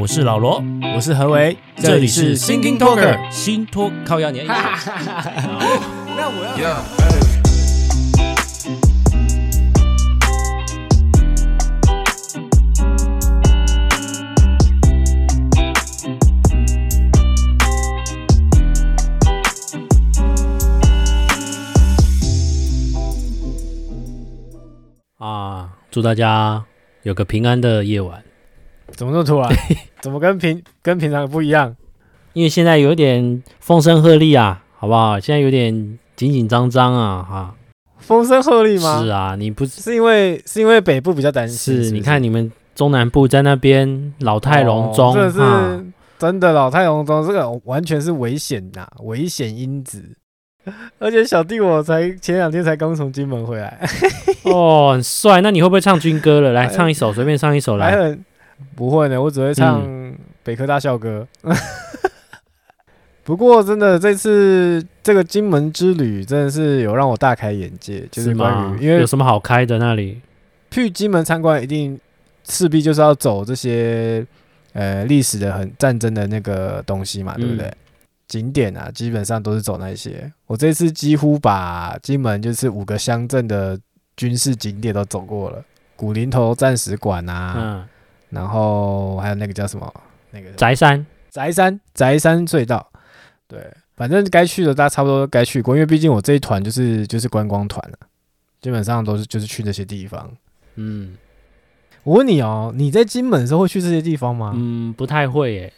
我是老罗，我是何为，这里是 Thinking Talker 新托靠压年。那我要。啊，祝大家有个平安的夜晚。怎么那么突然？怎么跟平跟平常不一样？因为现在有点风声鹤唳啊，好不好？现在有点紧紧张张啊，哈。风声鹤唳吗？是啊，你不是因为是因为北部比较担心是是？是，你看你们中南部在那边老态龙钟，这、哦、是真的老态龙钟，这个完全是危险呐，危险因子。而且小弟我才前两天才刚从金门回来，哦，很帅。那你会不会唱军歌了？来唱一首，随便唱一首来。不会呢，我只会唱北科大校歌。嗯、不过真的这次这个金门之旅真的是有让我大开眼界，就是关于因为有什么好开的那里？去金门参观一定势必就是要走这些呃历史的很战争的那个东西嘛，对不对？嗯、景点啊，基本上都是走那些。我这次几乎把金门就是五个乡镇的军事景点都走过了，古林头战史馆啊。嗯然后还有那个叫什么？那个宅山，宅山，宅山隧道。对，反正该去的大家差不多该去过，因为毕竟我这一团就是就是观光团了，基本上都是就是去这些地方。嗯，我问你哦，你在金门的时候会去这些地方吗？嗯，不太会耶。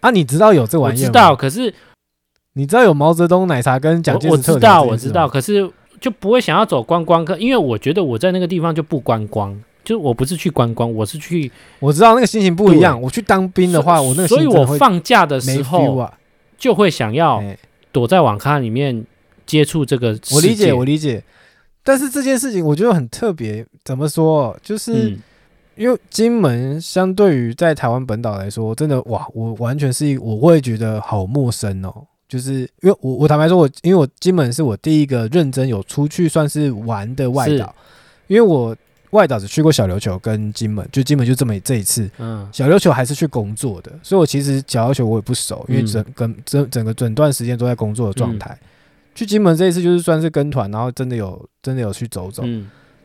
啊，你知道有这玩意儿？我知道，可是你知道有毛泽东奶茶跟蒋介石我知道，我知道，可是就不会想要走观光客，因为我觉得我在那个地方就不观光。就我不是去观光，我是去，我知道那个心情不一样。我去当兵的话，我那个所以，我放假的时候就会想要躲在网咖里面接触这个。我理解，我理解。但是这件事情我觉得很特别，怎么说？就是因为金门相对于在台湾本岛来说，真的哇，我完全是一，我会觉得好陌生哦。就是因为我我坦白说，我因为我金门是我第一个认真有出去算是玩的外岛，因为我。外岛只去过小琉球跟金门，就金门就这么这一次。嗯，小琉球还是去工作的，所以我其实小琉球我也不熟，因为整跟整整个整段时间都在工作的状态。去金门这一次就是算是跟团，然后真的有真的有去走走。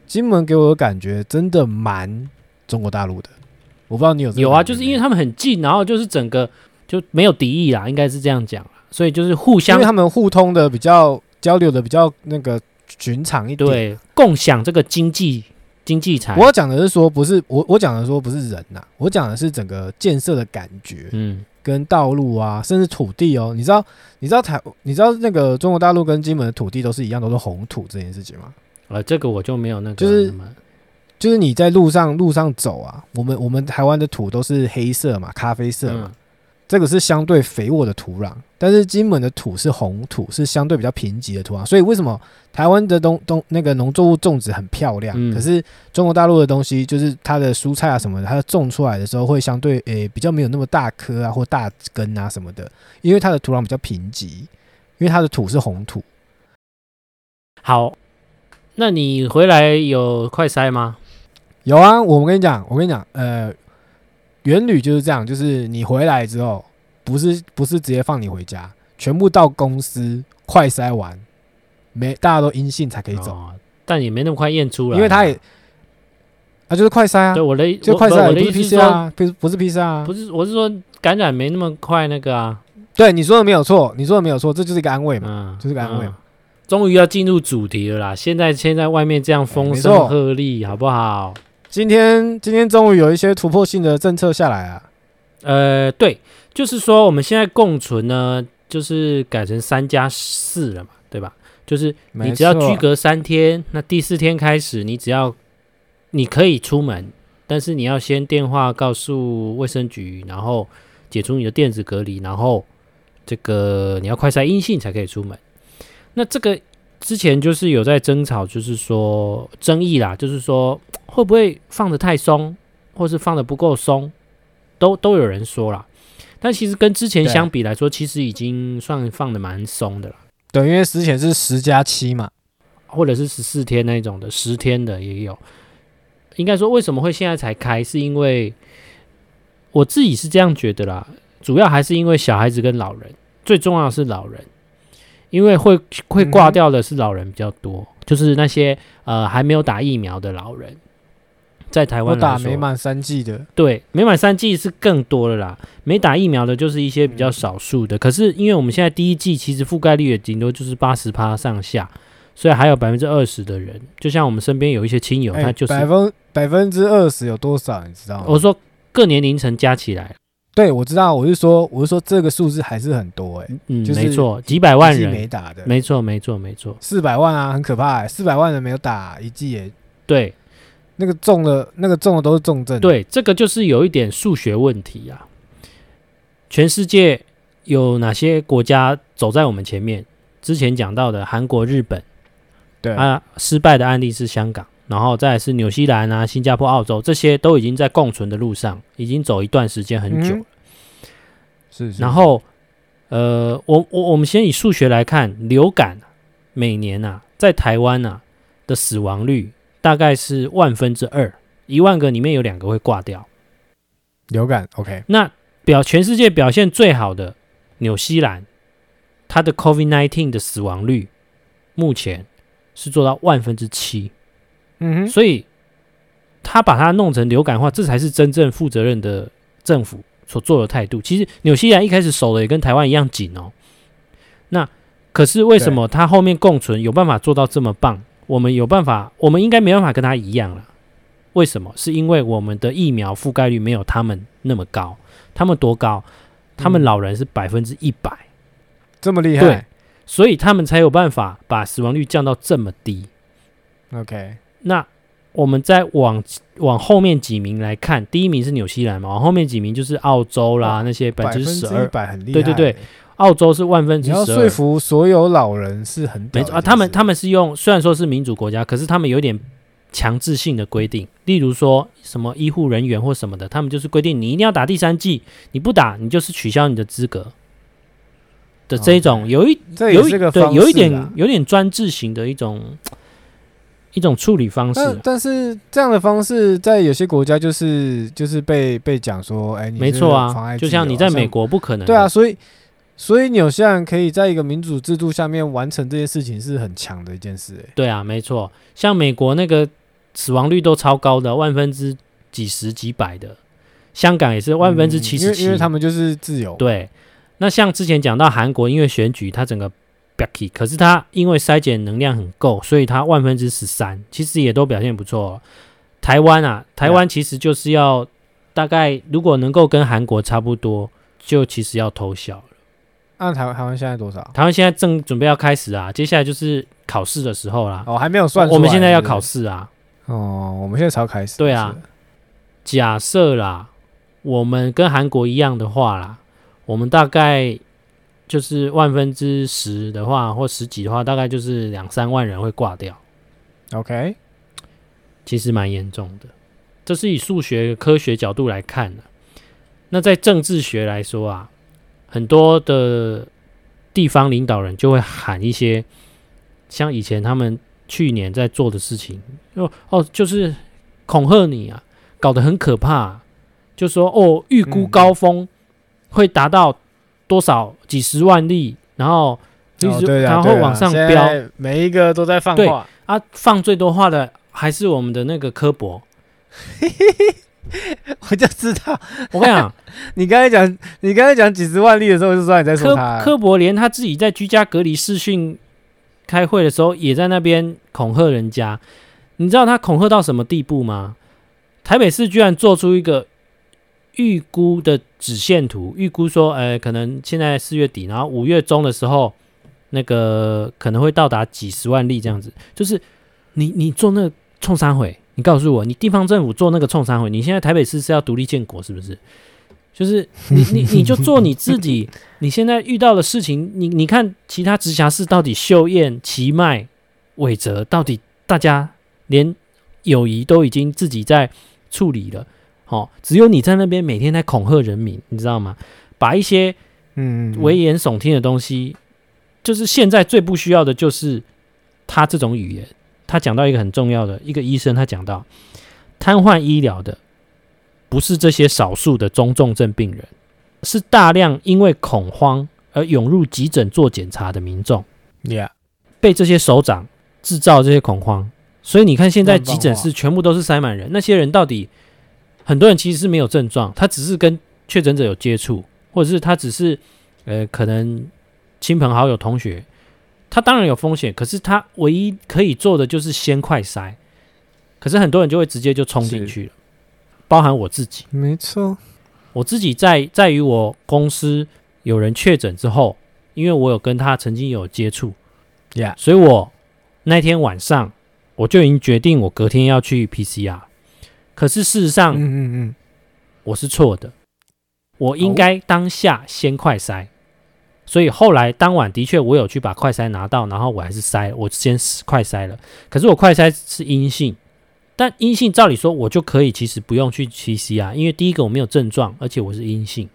金门给我的感觉真的蛮中国大陆的，我不知道你有有啊，就是因为他们很近，然后就是整个就没有敌意啦，应该是这样讲，所以就是互相，因为他们互通的比较交流的比较那个寻常一点，对，共享这个经济。经济财，我要讲的是说，不是我我讲的说不是人呐、啊，我讲的是整个建设的感觉，嗯，跟道路啊，甚至土地哦，你知道你知道台你知道那个中国大陆跟金门的土地都是一样，都是红土这件事情吗？呃，这个我就没有那个，就是就是你在路上路上走啊，我们我们台湾的土都是黑色嘛，咖啡色嘛。嗯这个是相对肥沃的土壤，但是金门的土是红土，是相对比较贫瘠的土壤。所以为什么台湾的东东那个农作物种植很漂亮，嗯、可是中国大陆的东西就是它的蔬菜啊什么的，它种出来的时候会相对诶、欸、比较没有那么大颗啊或大根啊什么的，因为它的土壤比较贫瘠，因为它的土是红土。好，那你回来有快筛吗？有啊，我跟你讲，我跟你讲，呃。原旅就是这样，就是你回来之后，不是不是直接放你回家，全部到公司快筛完，没大家都阴性才可以走，哦，但也没那么快验出来，因为他也啊就是快筛啊，对我的就快筛，不是 PCR 啊，不是不是 PCR 啊，不是我是说感染没那么快那个啊，对你说的没有错，你说的没有错，这就是一个安慰嘛，嗯、就是个安慰嘛，终于要进入主题了啦，现在现在外面这样风声鹤唳，好不好？今天今天终于有一些突破性的政策下来啊，呃，对，就是说我们现在共存呢，就是改成三加四了嘛，对吧？就是你只要居隔三天，那第四天开始，你只要你可以出门，但是你要先电话告诉卫生局，然后解除你的电子隔离，然后这个你要快筛阴性才可以出门。那这个。之前就是有在争吵，就是说争议啦，就是说会不会放的太松，或是放的不够松，都都有人说啦。但其实跟之前相比来说，其实已经算放的蛮松的了。对，因为之前是十加七嘛，或者是十四天那种的，十天的也有。应该说为什么会现在才开，是因为我自己是这样觉得啦，主要还是因为小孩子跟老人，最重要的是老人，因为会会挂掉的是老人比较多，嗯、就是那些呃还没有打疫苗的老人，在台湾打没满三剂的，对，没满三剂是更多的啦，没打疫苗的就是一些比较少数的。嗯、可是因为我们现在第一季其实覆盖率也顶多就是八十趴上下，所以还有百分之二十的人，就像我们身边有一些亲友，欸、他就是百分百分之二十有多少？你知道吗？我说。各年龄层加起来，对，我知道，我是说，我是说，这个数字还是很多哎、欸，嗯，就是没错，几百万人没打的，没错，没错，没错，四百万啊，很可怕、欸，四百万人没有打一剂耶，对，那个中了，那个中的都是重症，对，这个就是有一点数学问题啊。全世界有哪些国家走在我们前面？之前讲到的韩国、日本，对啊，失败的案例是香港。然后再来是纽西兰啊、新加坡、澳洲，这些都已经在共存的路上，已经走一段时间很久是，是。然后，呃，我我我们先以数学来看，流感每年啊，在台湾啊的死亡率大概是万分之二，一万个里面有两个会挂掉。流感，OK。那表全世界表现最好的纽西兰，它的 COVID-19 的死亡率目前是做到万分之七。嗯哼，所以他把它弄成流感化，这才是真正负责任的政府所做的态度。其实纽西兰一开始守的也跟台湾一样紧哦。那可是为什么他后面共存有办法做到这么棒？我们有办法，我们应该没办法跟他一样了。为什么？是因为我们的疫苗覆盖率没有他们那么高。他们多高？他们老人是百分之一百，这么厉害。对，所以他们才有办法把死亡率降到这么低。OK。那我们再往往后面几名来看，第一名是纽西兰嘛，往后面几名就是澳洲啦，那些百分之十二，对对对，澳洲是万分之十二。你要说服所有老人是很没错啊，他们他们是用虽然说是民主国家，可是他们有点强制性的规定，例如说什么医护人员或什么的，他们就是规定你一定要打第三剂，你不打你就是取消你的资格。的这一种，有一有一对有一点有点专制型的一种。一种处理方式，但，但是这样的方式在有些国家就是就是被被讲说，哎，你没错啊，就像你在美国不可能，对啊，所以所以纽西兰可以在一个民主制度下面完成这件事情是很强的一件事，哎，对啊，没错，像美国那个死亡率都超高的，万分之几十几百的，香港也是万分之七十七，因为他们就是自由，对，那像之前讲到韩国，因为选举，它整个。可是它因为筛检能量很够，所以它万分之十三，其实也都表现不错哦。台湾啊，台湾其实就是要大概如果能够跟韩国差不多，就其实要偷笑了。那台湾台湾现在多少？台湾现在正准备要开始啊，接下来就是考试的时候啦。哦，还没有算出来。我们现在要考试啊。哦，我们现在才要开始。对啊。假设啦，我们跟韩国一样的话啦，我们大概。就是万分之十的话，或十几的话，大概就是两三万人会挂掉。OK，其实蛮严重的。这是以数学科学角度来看的。那在政治学来说啊，很多的地方领导人就会喊一些像以前他们去年在做的事情，哦哦，就是恐吓你啊，搞得很可怕。就说哦，预估高峰会达到。多少几十万例，然后就是、哦、然后往上飙，每一个都在放话。对啊，放最多话的还是我们的那个科博。我就知道，我跟你讲，你刚才讲你刚才讲几十万例的时候，就知道你在说他。柯柯博连他自己在居家隔离视讯开会的时候，也在那边恐吓人家。你知道他恐吓到什么地步吗？台北市居然做出一个。预估的直线图，预估说，呃，可能现在四月底，然后五月中的时候，那个可能会到达几十万例这样子。就是你你做那个冲三回，你告诉我，你地方政府做那个冲三回，你现在台北市是要独立建国是不是？就是你你你就做你自己，你现在遇到的事情，你你看其他直辖市到底秀燕、奇迈、伟哲，到底大家连友谊都已经自己在处理了。哦，只有你在那边每天在恐吓人民，你知道吗？把一些嗯危言耸听的东西，就是现在最不需要的就是他这种语言。他讲到一个很重要的一个医生，他讲到瘫痪医疗的不是这些少数的中重症病人，是大量因为恐慌而涌入急诊做检查的民众。Yeah，被这些首长制造这些恐慌，所以你看现在急诊室全部都是塞满人。那些人到底，很多人其实是没有症状，他只是跟确诊者有接触，或者是他只是呃可能亲朋好友、同学，他当然有风险，可是他唯一可以做的就是先快筛。可是很多人就会直接就冲进去了，包含我自己。没错，我自己在在于我公司有人确诊之后，因为我有跟他曾经有接触，Yeah，所以我那天晚上我就已经决定我隔天要去 PCR。可是事实上，嗯嗯嗯，我是错的，我应该当下先快筛。所以后来当晚的确我有去把快筛拿到，然后我还是筛，我先快筛了。可是我快筛是阴性。但阴性，照理说我就可以，其实不用去 PCR，因为第一个我没有症状，而且我是阴性。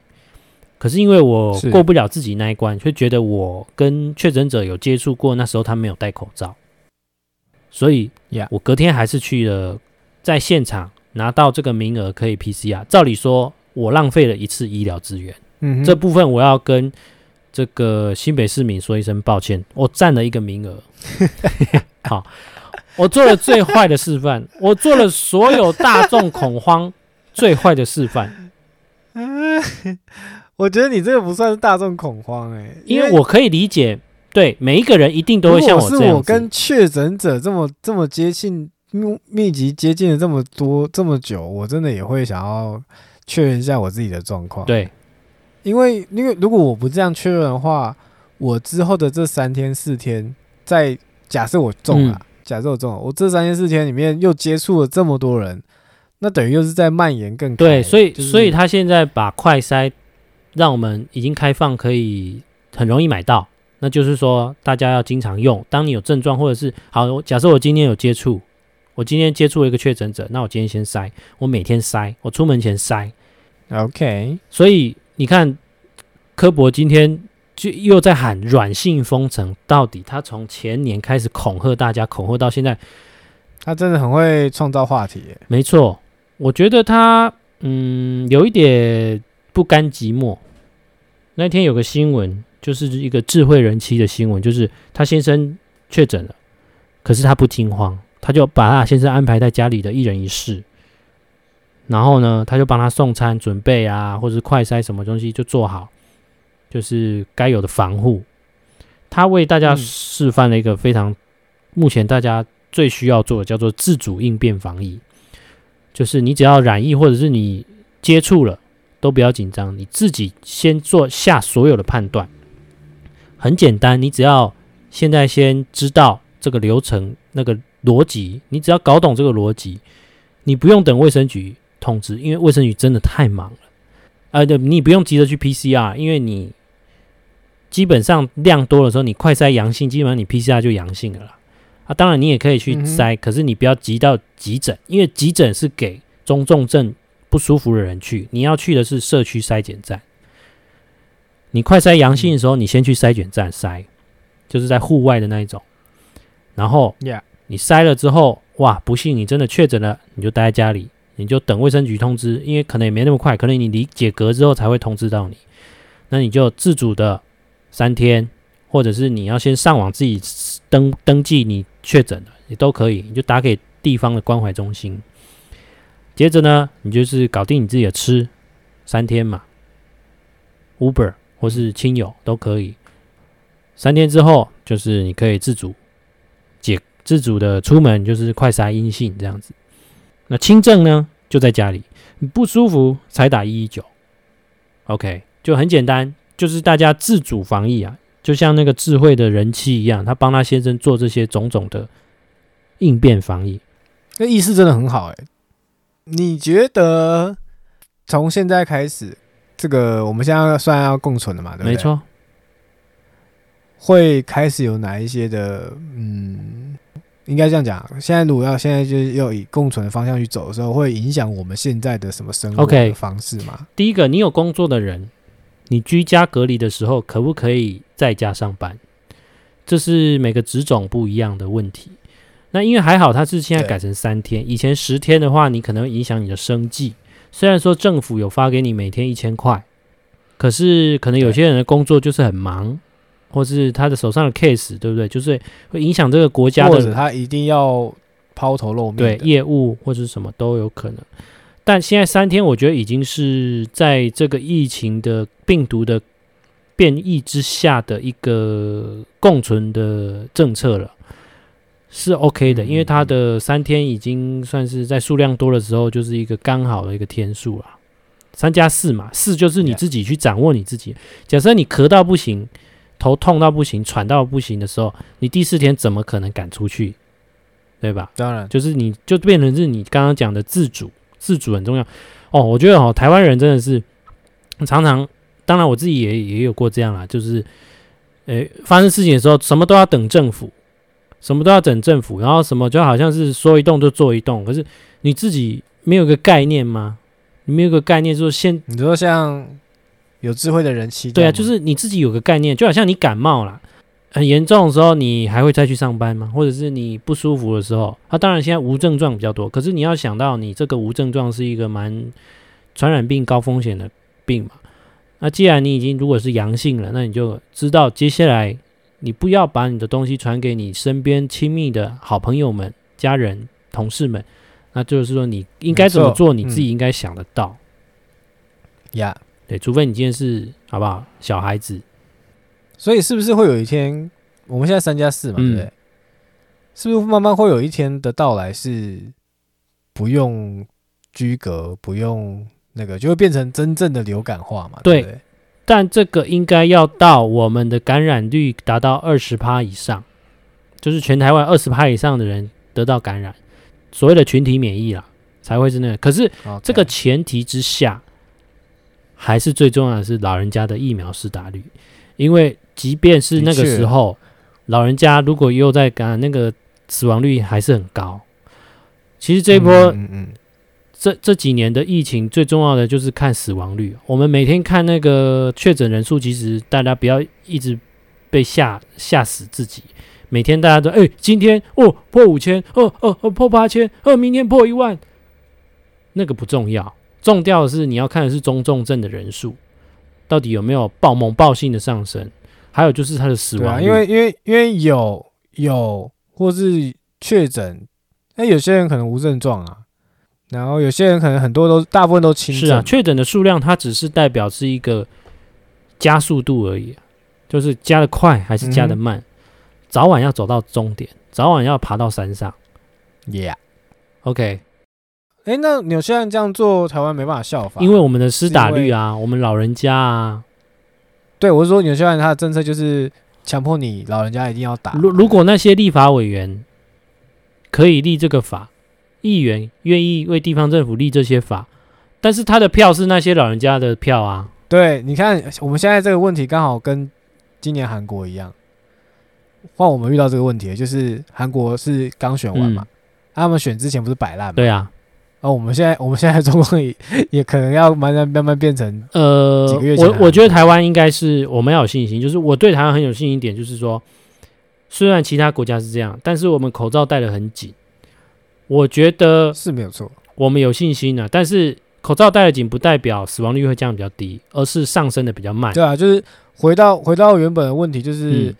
可是因为我过不了自己那一关，就觉得我跟确诊者有接触过，那时候他没有戴口罩，所以我隔天还是去了，在现场拿到这个名额可以 PCR。照理说，我浪费了一次医疗资源，嗯，这部分我要跟这个新北市民说一声抱歉，我占了一个名额。好。我做了最坏的示范，我做了所有大众恐慌 最坏的示范。嗯，我觉得你这个不算是大众恐慌哎、欸，因为我可以理解，对每一个人一定都会像我这样。是我跟确诊者这么这么接近，密密集接近了这么多这么久，我真的也会想要确认一下我自己的状况。对，因为因为如果我不这样确认的话，我之后的这三天四天，在假设我中了。嗯假设我中了，我这三天四天里面又接触了这么多人，那等于又是在蔓延更多。对，所以、就是、所以他现在把快筛让我们已经开放，可以很容易买到。那就是说，大家要经常用。当你有症状或者是好，假设我今天有接触，我今天接触了一个确诊者，那我今天先筛，我每天筛，我出门前筛。OK，所以你看，科博今天。就又在喊软性封城，到底他从前年开始恐吓大家，恐吓到现在，他真的很会创造话题。没错，我觉得他嗯有一点不甘寂寞。那天有个新闻，就是一个智慧人妻的新闻，就是他先生确诊了，可是他不惊慌，他就把他先生安排在家里的一人一室，然后呢，他就帮他送餐、准备啊，或者是快筛什么东西就做好。就是该有的防护，他为大家示范了一个非常目前大家最需要做的，叫做自主应变防疫。就是你只要染疫或者是你接触了，都不要紧张，你自己先做下所有的判断。很简单，你只要现在先知道这个流程那个逻辑，你只要搞懂这个逻辑，你不用等卫生局通知，因为卫生局真的太忙了。啊，对，你不用急着去 PCR，因为你。基本上量多的时候，你快筛阳性，基本上你 PCR 就阳性了啦。啊，当然你也可以去筛，嗯，可是你不要急到急诊，因为急诊是给中重症不舒服的人去，你要去的是社区筛检站。你快筛阳性的时候，你先去筛检站筛，就是在户外的那一种。然后，你筛了之后，哇，不幸你真的确诊了，你就待在家里，你就等卫生局通知，因为可能也没那么快，可能你离解隔之后才会通知到你，那你就自主的。三天，或者是你要先上网自己登登记你确诊了，也都可以。你就打给地方的关怀中心，接着呢，你就是搞定你自己的吃，三天嘛，Uber 或是亲友都可以。三天之后，就是你可以自主自主的出门，就是快筛阴性这样子。那轻症呢，就在家里，你不舒服才打一一九，OK，就很简单。就是大家自主防疫啊，就像那个智慧的人妻一样，他帮他先生做这些种种的应变防疫，那意识真的很好哎。你觉得从现在开始，这个我们现在算要共存了嘛？对不对？没错。会开始有哪一些的？嗯，应该这样讲。现在如果要现在就是要以共存的方向去走的时候，会影响我们现在的什么生活的方式吗？Okay. 第一个，你有工作的人。你居家隔离的时候，可不可以在家上班？这是每个职种不一样的问题。那因为还好，它是现在改成三天，以前十天的话，你可能影响你的生计，虽然说政府有发给你每天一千块，可是可能有些人的工作就是很忙，或是他的手上的 case，对不对？就是会影响这个国家的，或者他一定要抛头露面，对业务或者什么都有可能。但现在三天，我觉得已经是在这个疫情的病毒的变异之下的一个共存的政策了，是 OK 的，因为它的三天已经算是在数量多的时候，就是一个刚好的一个天数了。三加四嘛，四就是你自己去掌握你自己。假设你咳到不行，头痛到不行，喘到不行的时候，你第四天怎么可能赶出去？对吧？当然，就是你就变成是你刚刚讲的自主。自主很重要哦，我觉得哦，台湾人真的是常常，当然我自己也也有过这样啦，就是，诶，发生事情的时候，什么都要等政府，什么都要等政府，然后什么就好像是说一动就做一动，可是你自己没有个概念吗？你没有个概念说现，你说像有智慧的人期待，对啊，就是你自己有个概念，就好像你感冒了。很严重的时候，你还会再去上班吗？或者是你不舒服的时候？啊，当然现在无症状比较多，可是你要想到，你这个无症状是一个蛮传染病高风险的病嘛。那既然你已经如果是阳性了，那你就知道接下来你不要把你的东西传给你身边亲密的好朋友们、家人、同事们。那就是说，你应该怎么做，你自己应该想得到。呀、嗯，对，除非你今天是好不好小孩子。所以是不是会有一天，我们现在三加四嘛，对不对？嗯、是不是慢慢会有一天的到来，是不用居隔，不用那个，就会变成真正的流感化嘛？对，对对？但这个应该要到我们的感染率达到二十趴以上，就是全台湾二十趴以上的人得到感染，所谓的群体免疫啦，才会是那个。可是这个前提之下，还是最重要的是老人家的疫苗施打率，因为。即便是那个时候，老人家如果又在感染，那个死亡率还是很高。其实这一波，嗯嗯嗯，这这几年的疫情最重要的就是看死亡率。我们每天看那个确诊人数，其实大家不要一直被吓吓死自己。每天大家都哎、欸，今天哦破五千，哦哦哦破八千，哦明天破一万，那个不重要，重要的是你要看的是中重症的人数，到底有没有爆猛爆性的上升。还有就是他的死亡率，因为因为因为有有或是确诊，那有些人可能无症状啊，然后有些人可能很多都大部分都轻症。是啊，确诊的数量它只是代表是一个加速度而已，就是加的快还是加的慢，嗯、早晚要走到终点，早晚要爬到山上。Yeah，OK。哎、欸，那纽西兰这样做，台湾没办法效仿，因为我们的施打率啊，我们老人家啊。对，我是说，纽西兰他的政策就是强迫你老人家一定要打。如如果那些立法委员可以立这个法，议员愿意为地方政府立这些法，但是他的票是那些老人家的票啊。对，你看我们现在这个问题刚好跟今年韩国一样，换我们遇到这个问题，就是韩国是刚选完嘛，嗯啊、他们选之前不是摆烂吗？对啊。哦，我们现在我们现在中共也也可能要慢慢慢慢变成呃，我我觉得台湾应该是我们要有信心，就是我对台湾很有信心一点，就是说，虽然其他国家是这样，但是我们口罩戴得很紧，我觉得是没有错，我们有信心的。但是口罩戴得紧不代表死亡率会降得比较低，而是上升的比较慢。对啊，就是回到回到原本的问题，就是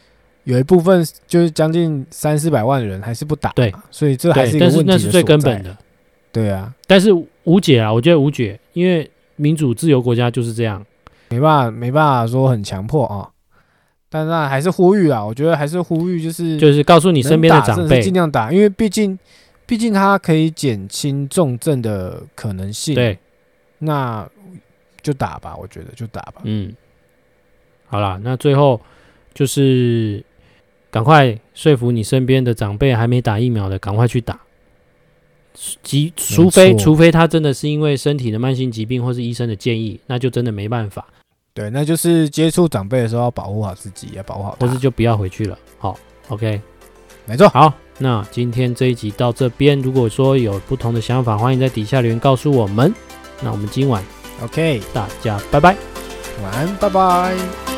有一部分就是将近三四百万人还是不打，对，所以这还是一个问题，那是最根本的。对啊，但是无解啊，我觉得无解，因为民主自由国家就是这样，没办法，没办法说很强迫啊。但是那还是呼吁啊，我觉得还是呼吁，就是就是告诉你身边的长辈，尽量打，因为毕竟毕竟它可以减轻重症的可能性。对，那就打吧，我觉得就打吧。嗯，好啦，那最后就是赶快说服你身边的长辈，还没打疫苗的，赶快去打。即除非除非他真的是因为身体的慢性疾病，或是医生的建议，那就真的没办法。对，那就是接触长辈的时候要保护好自己，要保护好，或是就不要回去了。好，OK，没错。好，那今天这一集到这边，如果说有不同的想法，欢迎在底下留言告诉我们。那我们今晚 OK，大家拜拜，晚安，拜拜。